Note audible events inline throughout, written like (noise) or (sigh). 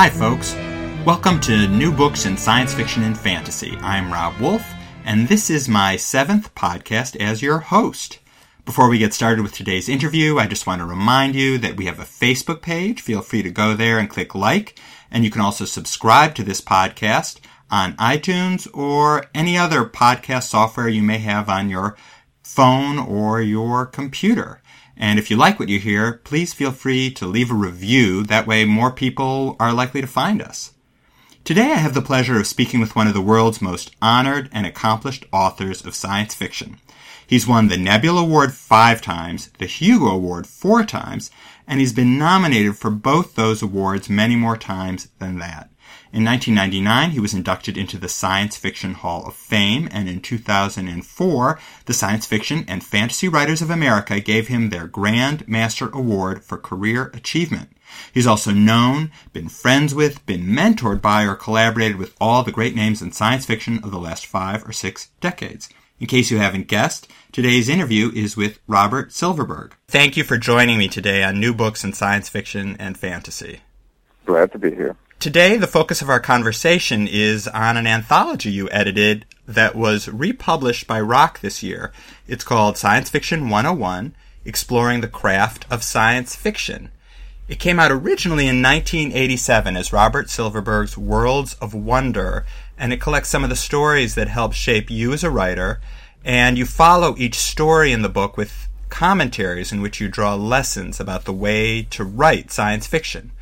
Hi, folks. Welcome to New Books in Science Fiction and Fantasy. I'm Rob Wolf, and this is my seventh podcast as your host. Before we get started with today's interview, I just want to remind you that we have a Facebook page. Feel free to go there and click like, and you can also subscribe to this podcast on iTunes or any other podcast software you may have on your phone or your computer. And if you like what you hear, please feel free to leave a review. That way more people are likely to find us. Today I have the pleasure of speaking with one of the world's most honored and accomplished authors of science fiction. He's won the Nebula Award five times, the Hugo Award four times, and he's been nominated for both those awards many more times than that. In 1999, he was inducted into the Science Fiction Hall of Fame, and in 2004, the Science Fiction and Fantasy Writers of America gave him their Grand Master Award for Career Achievement. He's also known, been friends with, been mentored by, or collaborated with all the great names in science fiction of the last five or six decades. In case you haven't guessed, today's interview is with Robert Silverberg. Thank you for joining me today on New Books in Science Fiction and Fantasy. Glad to be here. Today, the focus of our conversation is on an anthology you edited that was republished by Roc this year. It's called Science Fiction 101 Exploring the Craft of Science Fiction. It came out originally in 1987 as Robert Silverberg's Worlds of Wonder, and it collects some of the stories that help shape you as a writer. And you follow each story in the book with commentaries in which you draw lessons about the way to write science fiction.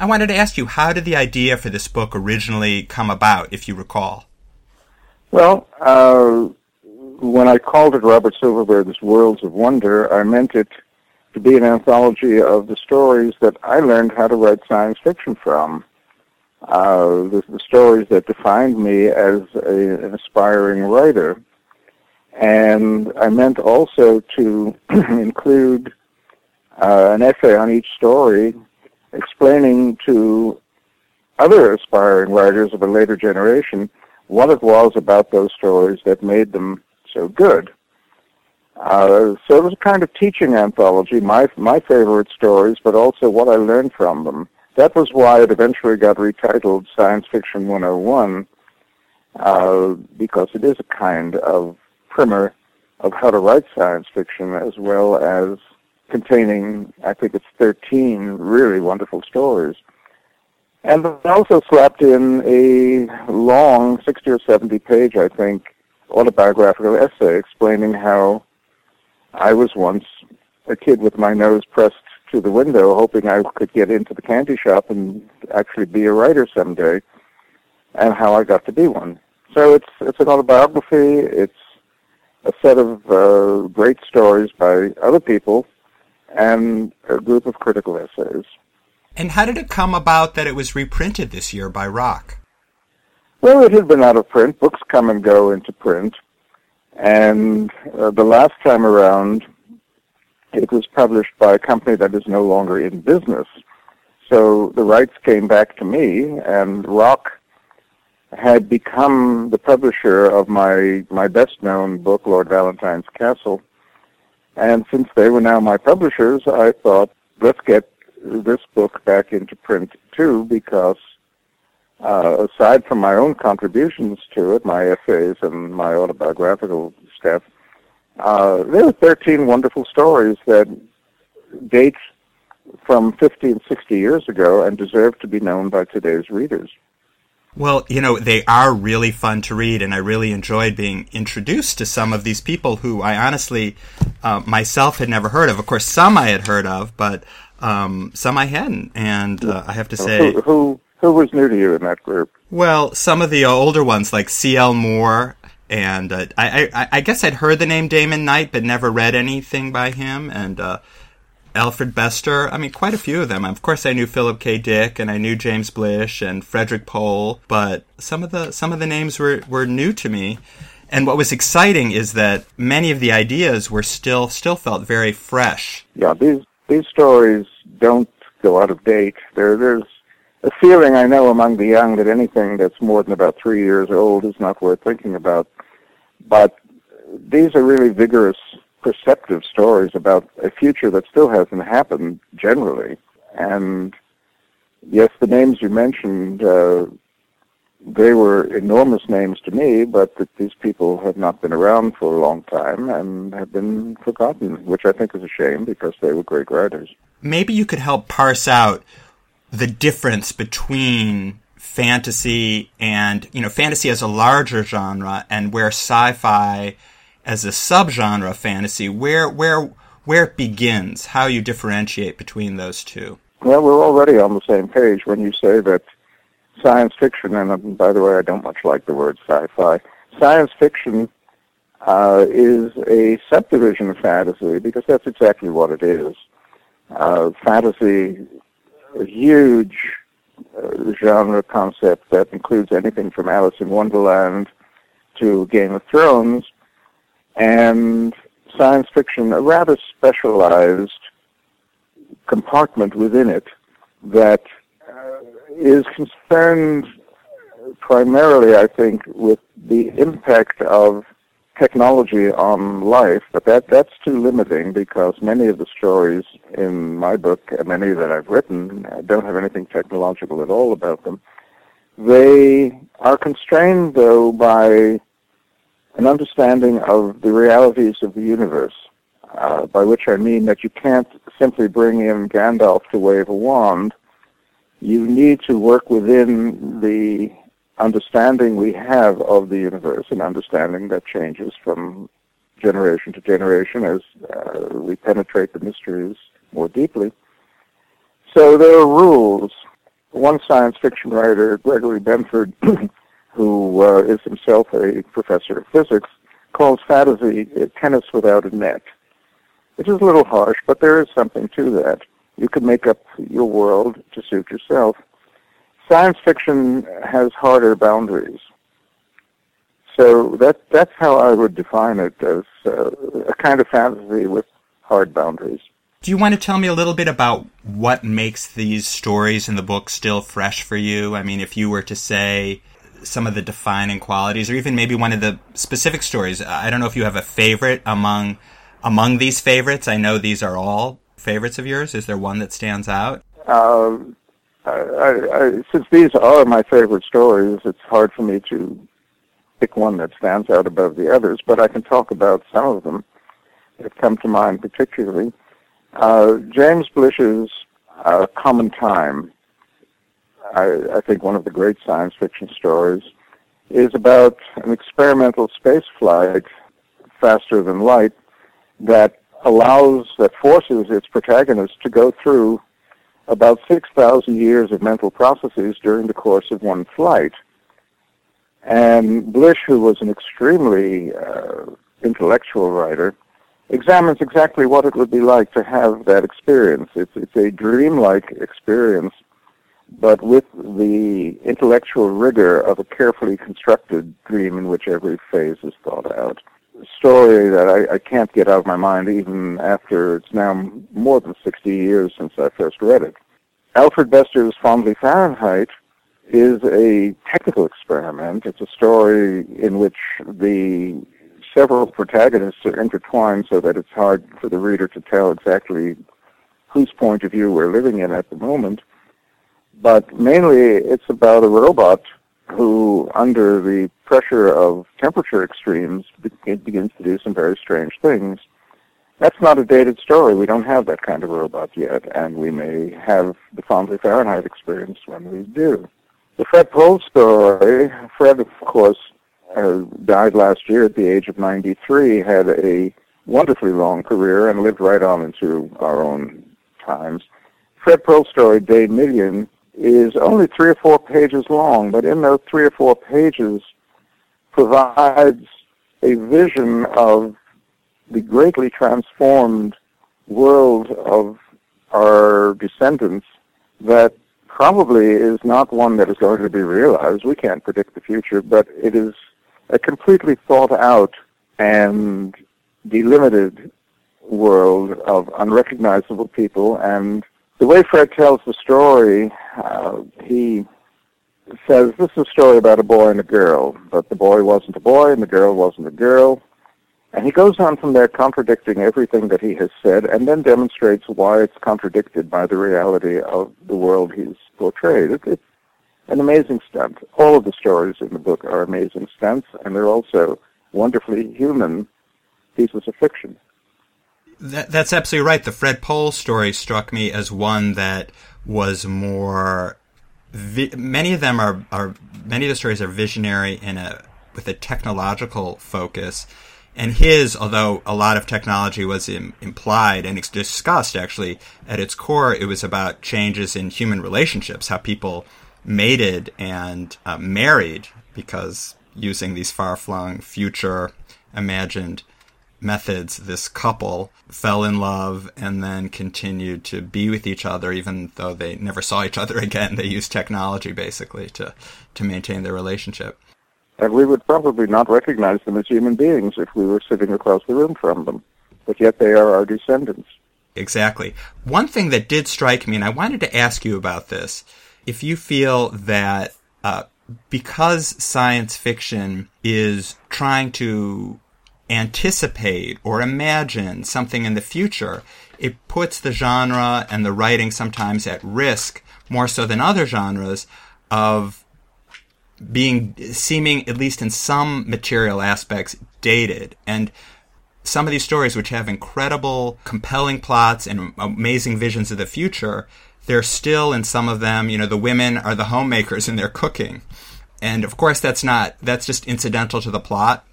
I wanted to ask you, how did the idea for this book originally come about, if you recall? Well, uh, when I called it Robert Silverberg's Worlds of Wonder, I meant it to be an anthology of the stories that I learned how to write science fiction from. Uh, the, the, stories that defined me as a, an aspiring writer. And I meant also to (clears throat) include uh, an essay on each story explaining to other aspiring writers of a later generation what it was about those stories that made them so good. Uh, so it was a kind of teaching anthology, my my favorite stories, but also what I learned from them. That was why it eventually got retitled Science Fiction 101, uh, because it is a kind of primer of how to write science fiction as well as containing, I think it's 13 really wonderful stories. And I also slapped in a long, 60 or 70 page, I think, autobiographical essay explaining how I was once a kid with my nose pressed to the window, hoping I could get into the candy shop and actually be a writer someday, and how I got to be one. So it's it's an autobiography. It's a set of uh, great stories by other people and a group of critical essays. And how did it come about that it was reprinted this year by Roc? Well, it had been out of print. Books come and go into print. And uh, the last time around, it was published by a company that is no longer in business. So the rights came back to me, and Roc had become the publisher of my, my best-known book, Lord Valentine's Castle. And since they were now my publishers, I thought, let's get this book back into print too, because uh, aside from my own contributions to it, my essays and my autobiographical stuff, uh, there are 13 wonderful stories that date from 50 and 60 years ago and deserve to be known by today's readers. Well, you know, they are really fun to read, and I really enjoyed being introduced to some of these people who I honestly uh, myself had never heard of. Of course, some I had heard of, but um, some I hadn't. And uh, I have to say, who, who, who was new to you in that group? Well, some of the older ones, like C.L. Moore and uh, I, I, I guess I'd heard the name Damon Knight, but never read anything by him. And uh, Alfred Bester, I mean, quite a few of them. Of course, I knew Philip K. Dick, and I knew James Blish and Frederik Pohl, but some of the some of the names were, were new to me. And what was exciting is that many of the ideas were still still felt very fresh. Yeah, these these stories don't go out of date. There, there's a feeling I know among the young that anything that's more than about three years old is not worth thinking about. But these are really vigorous, perceptive stories about a future that still hasn't happened generally. And yes, the names you mentioned, uh, they were enormous names to me, but that these people have not been around for a long time and have been forgotten, which I think is a shame because they were great writers. Maybe you could help parse out the difference between fantasy and you know fantasy as a larger genre and where sci-fi as a subgenre of fantasy where where where it begins how you differentiate between those two. Well we're already on the same page when you say that science fiction and um, by the way I don't much like the word sci-fi. Science fiction uh, is a subdivision of fantasy because that's exactly what it is. Uh, fantasy a huge uh, genre concept that includes anything from Alice in Wonderland to Game of Thrones, and science fiction, a rather specialized compartment within it that uh, is concerned primarily, I think, with the impact of technology on life, but that that's too limiting because many of the stories in my book, and many that I've written, don't have anything technological at all about them. They are constrained, though, by an understanding of the realities of the universe, uh, by which I mean that you can't simply bring in Gandalf to wave a wand. You need to work within the understanding we have of the universe, an understanding that changes from generation to generation as uh, we penetrate the mysteries more deeply. So there are rules. One science fiction writer, Gregory Benford, (clears throat) who uh, is himself a professor of physics, calls fantasy tennis without a net, which is a little harsh, but there is something to that. You can make up your world to suit yourself science fiction has harder boundaries. So that that's how I would define it as uh, a kind of fantasy with hard boundaries. Do you want to tell me a little bit about what makes these stories in the book still fresh for you? I mean, if you were to say some of the defining qualities, or even maybe one of the specific stories. I don't know if you have a favorite among among these favorites. I know these are all favorites of yours. Is there one that stands out? Uh, I, I, since these are my favorite stories, it's hard for me to pick one that stands out above the others, but I can talk about some of them that come to mind particularly. Uh, James Blish's uh, Common Time, I, I think one of the great science fiction stories, is about an experimental space flight faster than light that allows, that forces its protagonist to go through about 6,000 years of mental processes during the course of one flight. And Blish, who was an extremely uh, intellectual writer, examines exactly what it would be like to have that experience. It's, it's a dreamlike experience, but with the intellectual rigor of a carefully constructed dream in which every phase is thought out. A story that I, I can't get out of my mind even after it's now more than 60 years since I first read it. Alfred Bester's Fondly Fahrenheit is a technical experiment. It's a story in which the several protagonists are intertwined so that it's hard for the reader to tell exactly whose point of view we're living in at the moment. But mainly it's about a robot who, under the pressure of temperature extremes, begins to do some very strange things. That's not a dated story. We don't have that kind of robot yet, and we may have the Fondly Fahrenheit experience when we do. The Fred Pohl story, Fred, of course, uh, died last year at the age of 93, had a wonderfully long career and lived right on into our own times. Fred Pohl's story, Day Million, is only three or four pages long, but in those three or four pages provides a vision of the greatly transformed world of our descendants that probably is not one that is going to be realized. We can't predict the future, but it is a completely thought out and delimited world of unrecognizable people. And the way Fred tells the story, uh, he says this is a story about a boy and a girl, but the boy wasn't a boy and the girl wasn't a girl. And he goes on from there contradicting everything that he has said and then demonstrates why it's contradicted by the reality of the world he's portrayed. It, it's an amazing stunt. All of the stories in the book are amazing stunts, and they're also wonderfully human pieces of fiction. That, that's absolutely right. The Fred Pohl story struck me as one that was more. Vi- many of them are, are many of the stories are visionary in a with a technological focus, and his, although a lot of technology was Im- implied and discussed, actually at its core, it was about changes in human relationships, how people mated and uh, married, because using these far-flung future imagined methods, this couple fell in love and then continued to be with each other, even though they never saw each other (laughs) again. They used technology basically to, to maintain their relationship. And we would probably not recognize them as human beings if we were sitting across the room from them. But yet they are our descendants. Exactly. One thing that did strike me, and I wanted to ask you about this, if you feel that uh, because science fiction is trying to anticipate or imagine something in the future, it puts the genre and the writing sometimes at risk more so than other genres of being seeming at least in some material aspects dated. And some of these stories which have incredible compelling plots and amazing visions of the future they're still in some of them you know the women are the homemakers and they're cooking. And of course that's not that's just incidental to the plot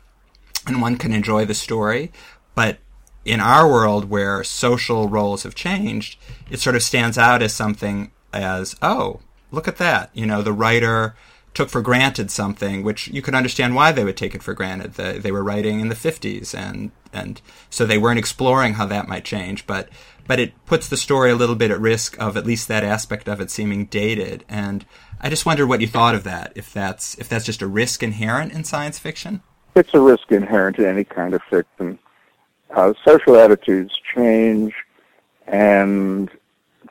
and one can enjoy the story but in our world where social roles have changed it sort of stands out as something as oh look at that you know the writer took for granted something, which you could understand why they would take it for granted. They, they were writing in the 50s, and and so they weren't exploring how that might change. But but it puts the story a little bit at risk of at least that aspect of it seeming dated. And I just wondered what you thought of that. If that's if that's just a risk inherent in science fiction. It's a risk inherent in any kind of fiction. Uh, social attitudes change, and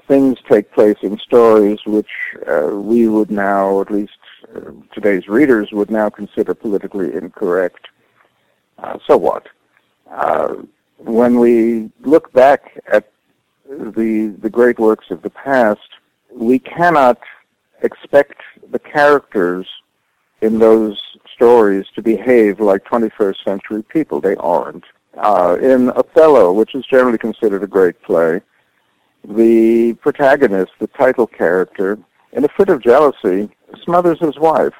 things take place in stories which uh, we would now, at least uh, today's readers would now consider politically incorrect. Uh, so what? Uh, when we look back at the the great works of the past, we cannot expect the characters in those stories to behave like 21st century people. They aren't. Uh, in Othello, which is generally considered a great play, the protagonist, the title character, in a fit of jealousy, smothers his wife.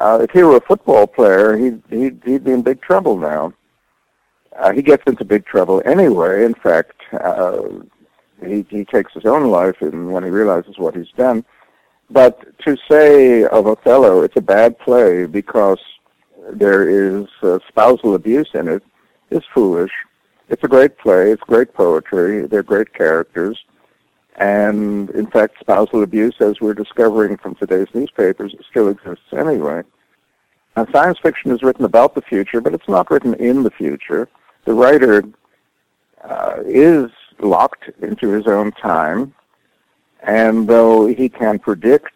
Uh, if he were a football player, he'd, he'd, he'd be in big trouble now. Uh, he gets into big trouble anyway. In fact, uh, he, he takes his own life in, when he realizes what he's done. But to say of Othello, it's a bad play because there is uh, spousal abuse in it, is foolish. It's a great play. It's great poetry. They're great characters. And in fact, spousal abuse, as we're discovering from today's newspapers, still exists anyway. Now, science fiction is written about the future, but it's not written in the future. The writer uh, is locked into his own time, and though he can predict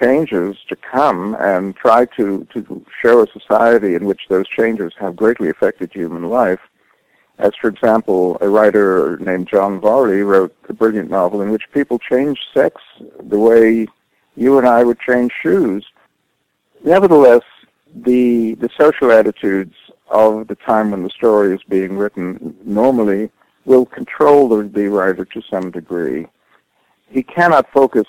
changes to come and try to, to show a society in which those changes have greatly affected human life, as, for example, a writer named John Varley wrote a brilliant novel in which people change sex the way you and I would change shoes. Nevertheless, the, the social attitudes of the time when the story is being written normally will control the, the writer to some degree. He cannot focus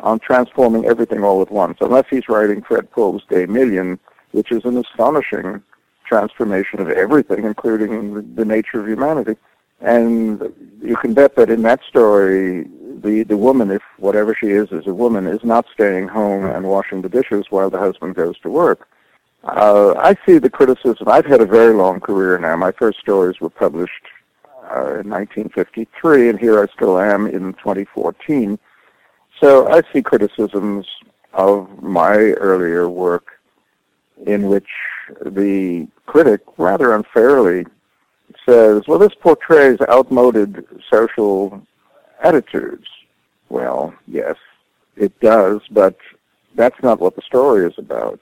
on transforming everything all at once, unless he's writing Fred Pohl's Day Million, which is an astonishing transformation of everything, including the, the nature of humanity. And you can bet that in that story, the, the woman, if whatever she is is a woman, is not staying home and washing the dishes while the husband goes to work. Uh, I see the criticism. I've had a very long career now. My first stories were published uh, in 1953, and here I still am in 2014. So I see criticisms of my earlier work in which the critic rather unfairly says, well, this portrays outmoded social attitudes. Well, yes, it does, but that's not what the story is about.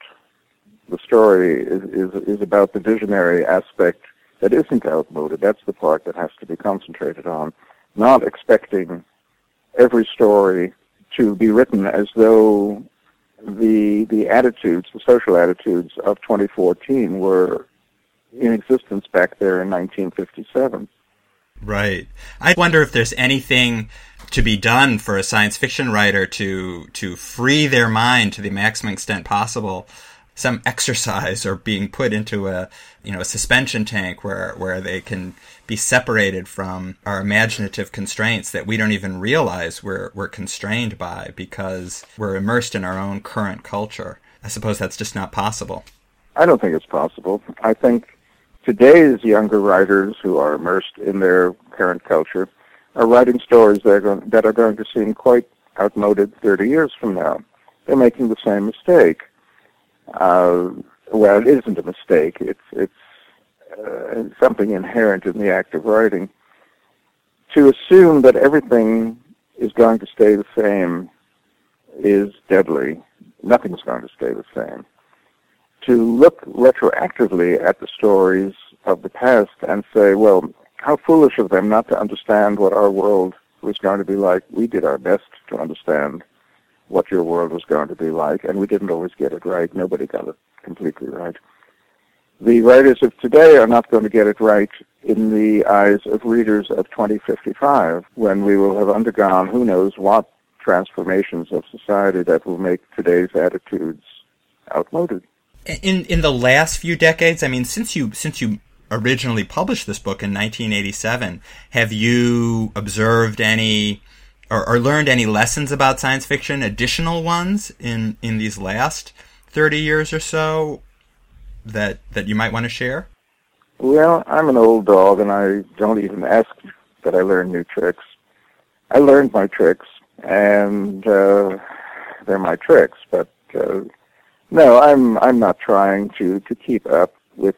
The story is, is, is about the visionary aspect that isn't outmoded. That's the part that has to be concentrated on, not expecting every story to be written as though the the attitudes, the social attitudes of 2014 were in existence back there in 1957. Right. I wonder if there's anything to be done for a science fiction writer to to free their mind to the maximum extent possible some exercise or being put into a you know a suspension tank where where they can be separated from our imaginative constraints that we don't even realize we're we're constrained by because we're immersed in our own current culture. I suppose that's just not possible. I don't think it's possible. I think today's younger writers who are immersed in their current culture are writing stories that are going, that are going to seem quite outmoded 30 years from now. They're making the same mistake. Uh, well, it isn't a mistake. It's it's uh, something inherent in the act of writing. To assume that everything is going to stay the same is deadly. Nothing's going to stay the same. To look retroactively at the stories of the past and say, well, how foolish of them not to understand what our world was going to be like. We did our best to understand what your world was going to be like, and we didn't always get it right. Nobody got it completely right. The writers of today are not going to get it right in the eyes of readers of 2055 when we will have undergone who knows what transformations of society that will make today's attitudes outmoded. In in the last few decades, I mean, since you since you originally published this book in 1987, have you observed any or, or learned any lessons about science fiction, additional ones in, in these last 30 years or so that, that you might want to share? Well, I'm an old dog and I don't even ask that I learn new tricks. I learned my tricks and uh, they're my tricks, but uh, no, I'm I'm not trying to to keep up with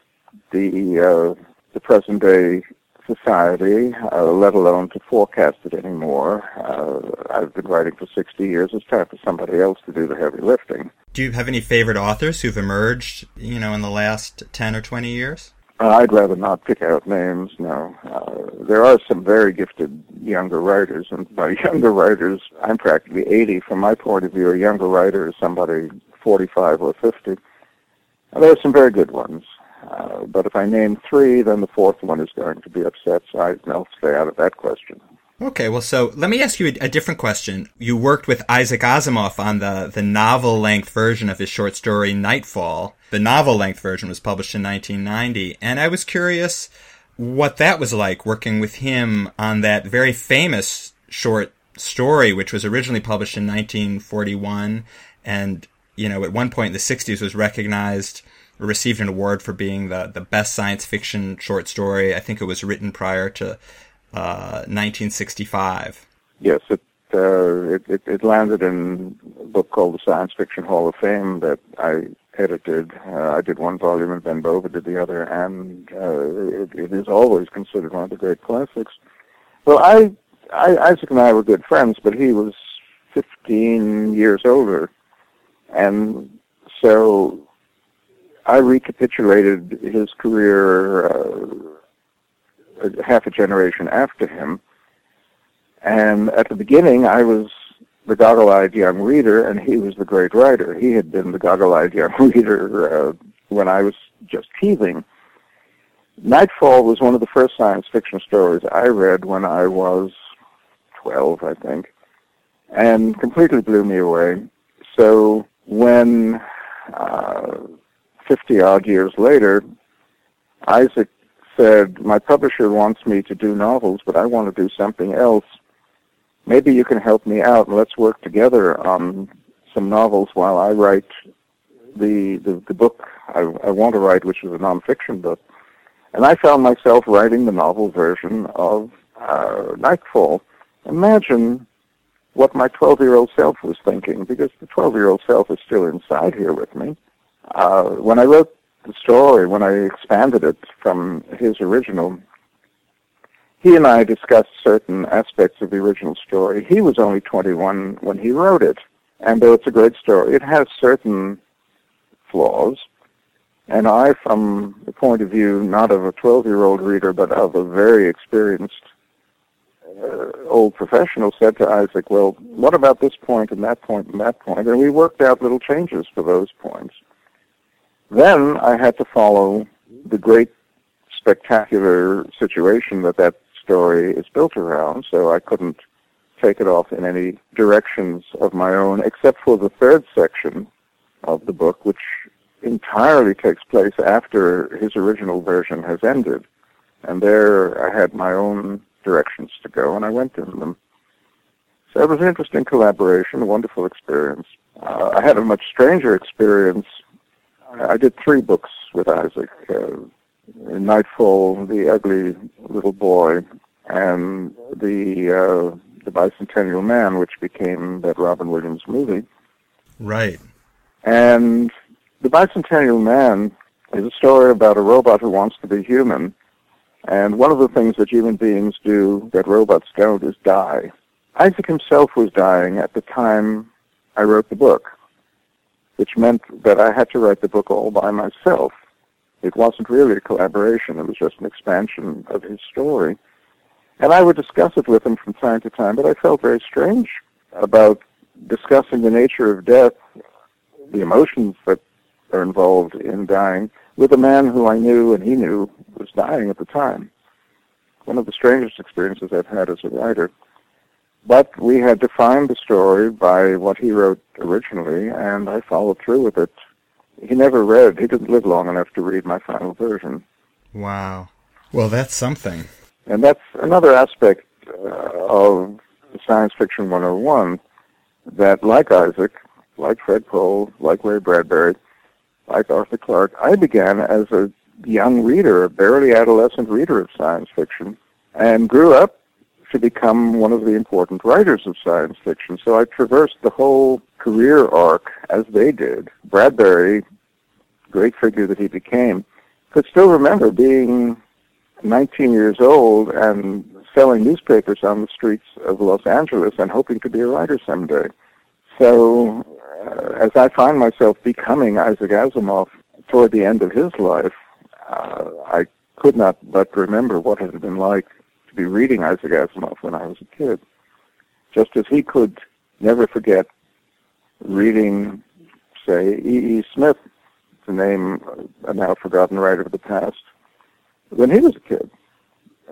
the uh, the present day society, uh, let alone to forecast it anymore. Uh, I've been writing for 60 years. It's time for somebody else to do the heavy lifting. Do you have any favorite authors who've emerged, you know, in the last 10 or 20 years? Uh, I'd rather not pick out names, no. Uh, there are some very gifted younger writers, and by (laughs) younger writers, I'm practically 80. From my point of view, a younger writer is somebody 45 or 50. And there are some very good ones. Uh, but if I name three, then the fourth one is going to be upset, so I, will stay out of that question. Okay, well, so let me ask you a, a, different question. You worked with Isaac Asimov on the, the novel length version of his short story Nightfall. The novel length version was published in 1990, and I was curious what that was like working with him on that very famous short story, which was originally published in 1941, and you know, at one point in the 60s was recognized received an award for being the, the best science fiction short story. I think it was written prior to uh, 1965. Yes, it, uh, it, it, it landed in a book called the Science Fiction Hall of Fame that I edited. Uh, I did one volume and Ben Bova did the other, and uh, it, it is always considered one of the great classics. Well, I, I Isaac and I were good friends, but he was 15 years older, and so I recapitulated his career uh, half a generation after him. And at the beginning, I was the goggle-eyed young reader, and he was the great writer. He had been the goggle-eyed young (laughs) reader uh, when I was just teething. Nightfall was one of the first science fiction stories I read when I was 12, I think, and completely blew me away. So when uh, 50 odd years later, Isaac said, my publisher wants me to do novels, but I want to do something else. Maybe you can help me out and let's work together on some novels while I write the, the, the book I, I want to write, which is a nonfiction book. And I found myself writing the novel version of uh, Nightfall. Imagine what my 12-year-old self was thinking, because the 12-year-old self is still inside here with me. Uh, when I wrote the story, when I expanded it from his original, he and I discussed certain aspects of the original story. He was only 21 when he wrote it, and though it's a great story, it has certain flaws. And I, from the point of view not of a 12-year-old reader, but of a very experienced uh, old professional, said to Isaac, well, what about this point and that point and that point? And we worked out little changes for those points. Then I had to follow the great spectacular situation that that story is built around, so I couldn't take it off in any directions of my own, except for the third section of the book, which entirely takes place after his original version has ended. And there I had my own directions to go, and I went in them. So it was an interesting collaboration, a wonderful experience. Uh, I had a much stranger experience. I did three books with Isaac. Uh, Nightfall, The Ugly Little Boy, and the uh, the Bicentennial Man, which became that Robin Williams movie. Right. And the Bicentennial Man is a story about a robot who wants to be human, and one of the things that human beings do that robots don't is die. Isaac himself was dying at the time I wrote the book, which meant that I had to write the book all by myself. It wasn't really a collaboration, it was just an expansion of his story. And I would discuss it with him from time to time, but I felt very strange about discussing the nature of death, the emotions that are involved in dying, with a man who I knew and he knew was dying at the time. One of the strangest experiences I've had as a writer. But we had defined the story by what he wrote originally, and I followed through with it. He never read, he didn't live long enough to read my final version. Wow. Well, that's something. And that's another aspect uh, of Science Fiction 101 that, like Isaac, like Fred Pohl, like Ray Bradbury, like Arthur Clarke, I began as a young reader, a barely adolescent reader of science fiction, and grew up to become one of the important writers of science fiction. So I traversed the whole career arc as they did. Bradbury, great figure that he became, could still remember being 19 years old and selling newspapers on the streets of Los Angeles and hoping to be a writer someday. So uh, as I find myself becoming Isaac Asimov toward the end of his life, uh, I could not but remember what it had been like be reading Isaac Asimov when I was a kid. Just as he could never forget reading, say, E. E. Smith, the name, a now forgotten writer of the past, when he was a kid.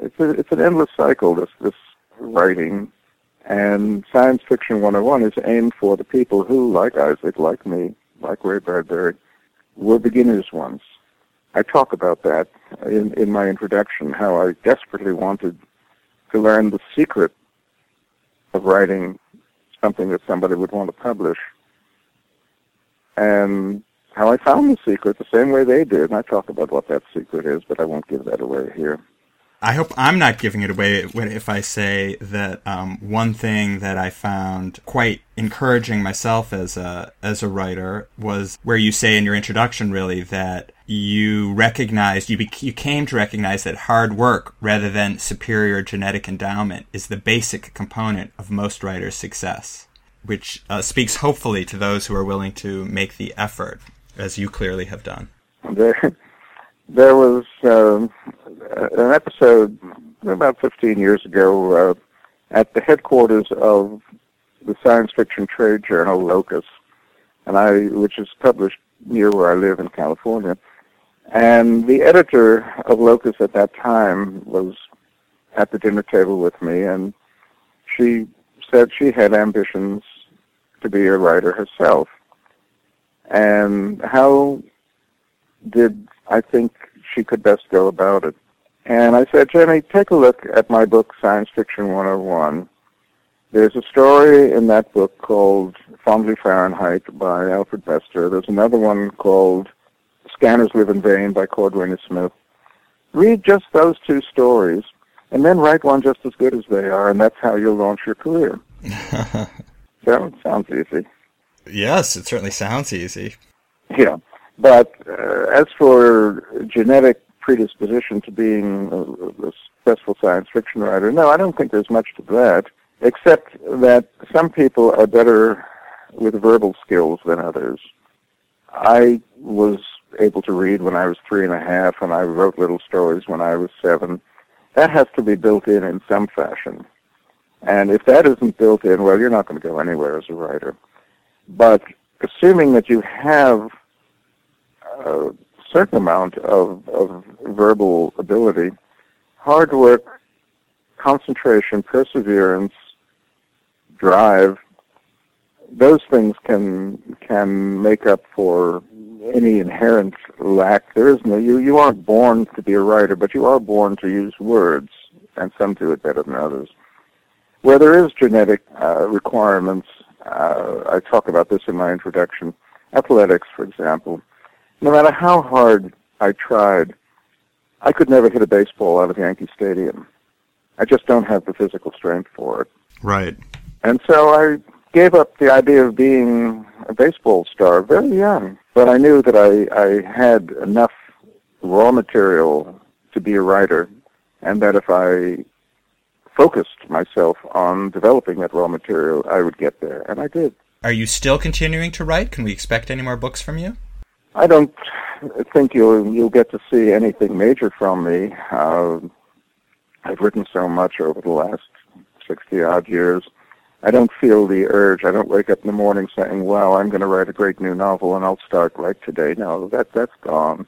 It's a, it's an endless cycle. This this writing and Science Fiction 101 is aimed for the people who, like Isaac, like me, like Ray Bradbury, were beginners once. I talk about that in, in my introduction, how I desperately wanted to learn the secret of writing something that somebody would want to publish. And how I found the secret the same way they did. And I talk about what that secret is, but I won't give that away here. I hope I'm not giving it away if I say that um, one thing that I found quite encouraging myself as a as a writer was where you say in your introduction, really, that you recognized you you came to recognize that hard work rather than superior genetic endowment is the basic component of most writers' success, which uh, speaks hopefully to those who are willing to make the effort, as you clearly have done. (laughs) there was. Um, an episode about 15 years ago uh, at the headquarters of the science fiction trade journal Locus, and I, which is published near where I live in California. And the editor of Locus at that time was at the dinner table with me, and she said she had ambitions to be a writer herself. And how did I think she could best go about it? And I said, Jenny, take a look at my book, Science Fiction 101. There's a story in that book called Fondly Fahrenheit by Alfred Bester. There's another one called Scanners Live in Vain by Cordwainer Smith. Read just those two stories and then write one just as good as they are, and that's how you'll launch your career. (laughs) that sounds easy. Yes, it certainly sounds easy. Yeah. But uh, as for genetic predisposition to being a, a successful science fiction writer, no, I don't think there's much to that, except that some people are better with verbal skills than others. I was able to read when I was three and a half, and I wrote little stories when I was seven. That has to be built in in some fashion. And if that isn't built in, well, you're not going to go anywhere as a writer. But assuming that you have a certain amount of, of verbal ability, hard work, concentration, perseverance, drive, those things can can make up for any inherent lack. There is no you you aren't born to be a writer, but you are born to use words, and some do it better than others. Where there is genetic uh, requirements, uh, I talk about this in my introduction. Athletics, for example, no matter how hard I tried, I could never hit a baseball out of Yankee Stadium. I just don't have the physical strength for it. Right. And so I gave up the idea of being a baseball star very young. But I knew that I, I had enough raw material to be a writer, and that if I focused myself on developing that raw material, I would get there, and I did. Are you still continuing to write? Can we expect any more books from you? I don't think you'll you'll get to see anything major from me. Uh, I've written so much over the last sixty odd years. I don't feel the urge. I don't wake up in the morning saying, "Wow, I'm going to write a great new novel and I'll start right today." No, that that's gone.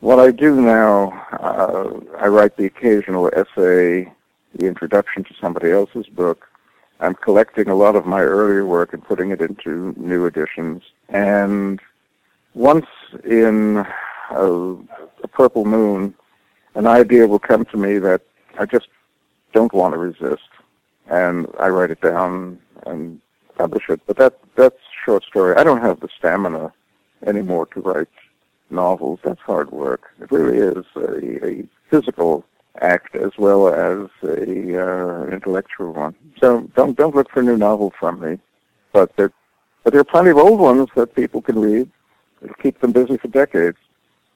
What I do now, uh, I write the occasional essay, the introduction to somebody else's book. I'm collecting a lot of my earlier work and putting it into new editions. And once in a, a purple moon, an idea will come to me that I just don't want to resist, and I write it down and publish it. But that that's short story. I don't have the stamina anymore to write novels. That's hard work. It really is a, a physical act as well as a uh, intellectual one. So don't don't look for a new novel from me. But there but there are plenty of old ones that people can read. It'll keep them busy for decades.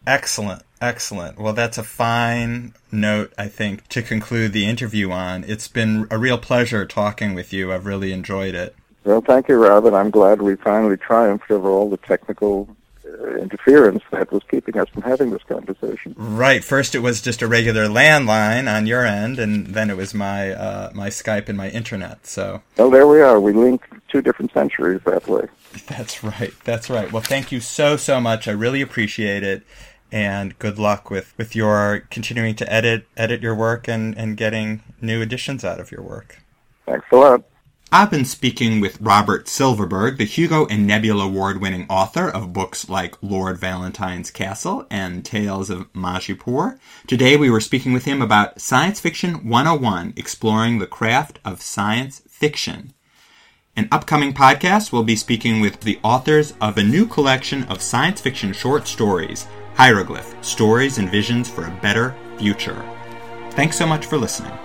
Excellent. Excellent. Well, that's a fine note, I think, to conclude the interview on. It's been a real pleasure talking with you. I've really enjoyed it. Well, thank you, Robin. I'm glad we finally triumphed over all the technical uh, interference that was keeping us from having this conversation. Right. First, it was just a regular landline on your end, and then it was my uh, my Skype and my internet. So. Well, there we are. We linked two different centuries that way. (laughs) That's right. That's right. Well, thank you so so much. I really appreciate it and good luck with, with your continuing to edit edit your work and, and getting new additions out of your work. Thanks a lot. I've been speaking with Robert Silverberg, the Hugo and Nebula Award winning author of books like Lord Valentine's Castle and Tales of Majipoor. Today we were speaking with him about Science Fiction 101, exploring the craft of science fiction. In upcoming podcasts, we'll be speaking with the authors of a new collection of science fiction short stories Hieroglyph Stories and Visions for a Better Future. Thanks so much for listening.